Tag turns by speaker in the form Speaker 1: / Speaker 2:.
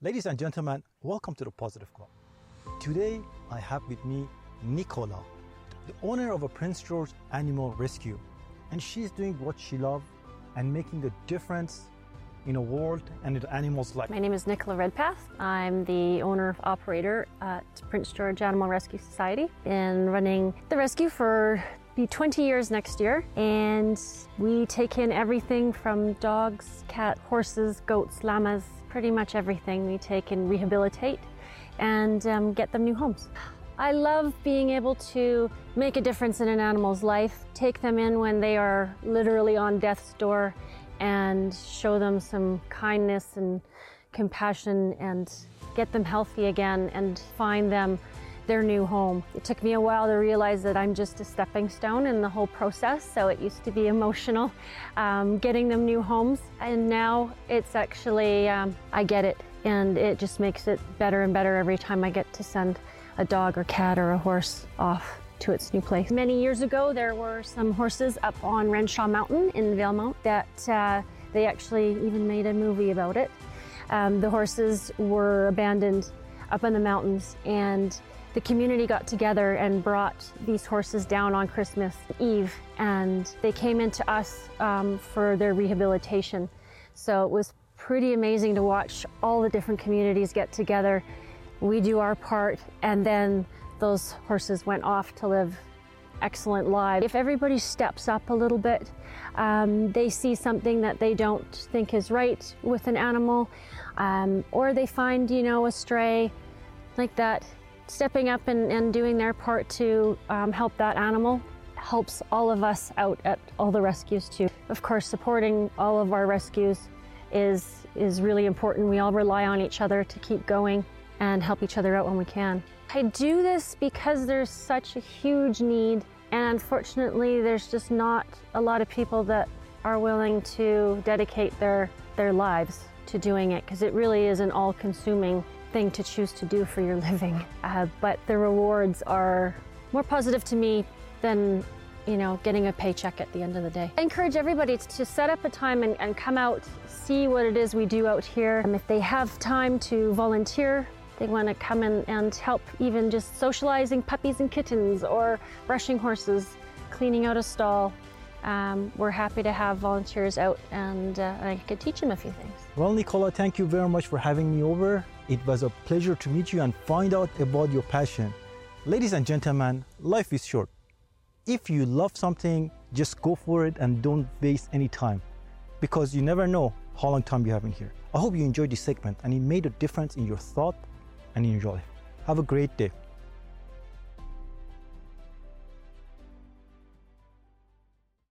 Speaker 1: Ladies and gentlemen, welcome to the Positive Club. Today I have with me Nicola, the owner of a Prince George Animal Rescue, and she's doing what she loves and making a difference in a world and in animals' life.
Speaker 2: My name is Nicola Redpath. I'm the owner operator at Prince George Animal Rescue Society. and running the rescue for be 20 years next year, and we take in everything from dogs, cat, horses, goats, llamas, pretty much everything. We take and rehabilitate and um, get them new homes. I love being able to make a difference in an animal's life, take them in when they are literally on death's door, and show them some kindness and compassion and get them healthy again and find them their new home. It took me a while to realize that I'm just a stepping stone in the whole process. So it used to be emotional um, getting them new homes. And now it's actually, um, I get it. And it just makes it better and better every time I get to send a dog or cat or a horse off to its new place. Many years ago, there were some horses up on Renshaw Mountain in Valemount that uh, they actually even made a movie about it. Um, the horses were abandoned up in the mountains and the community got together and brought these horses down on Christmas Eve, and they came into us um, for their rehabilitation. So it was pretty amazing to watch all the different communities get together. We do our part, and then those horses went off to live excellent lives. If everybody steps up a little bit, um, they see something that they don't think is right with an animal, um, or they find, you know, a stray like that stepping up and, and doing their part to um, help that animal helps all of us out at all the rescues too. Of course, supporting all of our rescues is is really important. We all rely on each other to keep going and help each other out when we can. I do this because there's such a huge need and unfortunately there's just not a lot of people that are willing to dedicate their their lives to doing it because it really is an all-consuming thing to choose to do for your living. Uh, but the rewards are more positive to me than you know, getting a paycheck at the end of the day. I encourage everybody to set up a time and, and come out, see what it is we do out here. And if they have time to volunteer, they want to come in and help even just socializing puppies and kittens or brushing horses, cleaning out a stall. Um, we're happy to have volunteers out and uh, I could teach them a few things.
Speaker 1: Well, Nicola, thank you very much for having me over. It was a pleasure to meet you and find out about your passion. Ladies and gentlemen, life is short. If you love something, just go for it and don't waste any time because you never know how long time you have in here. I hope you enjoyed this segment and it made a difference in your thought and enjoy. Have a great day.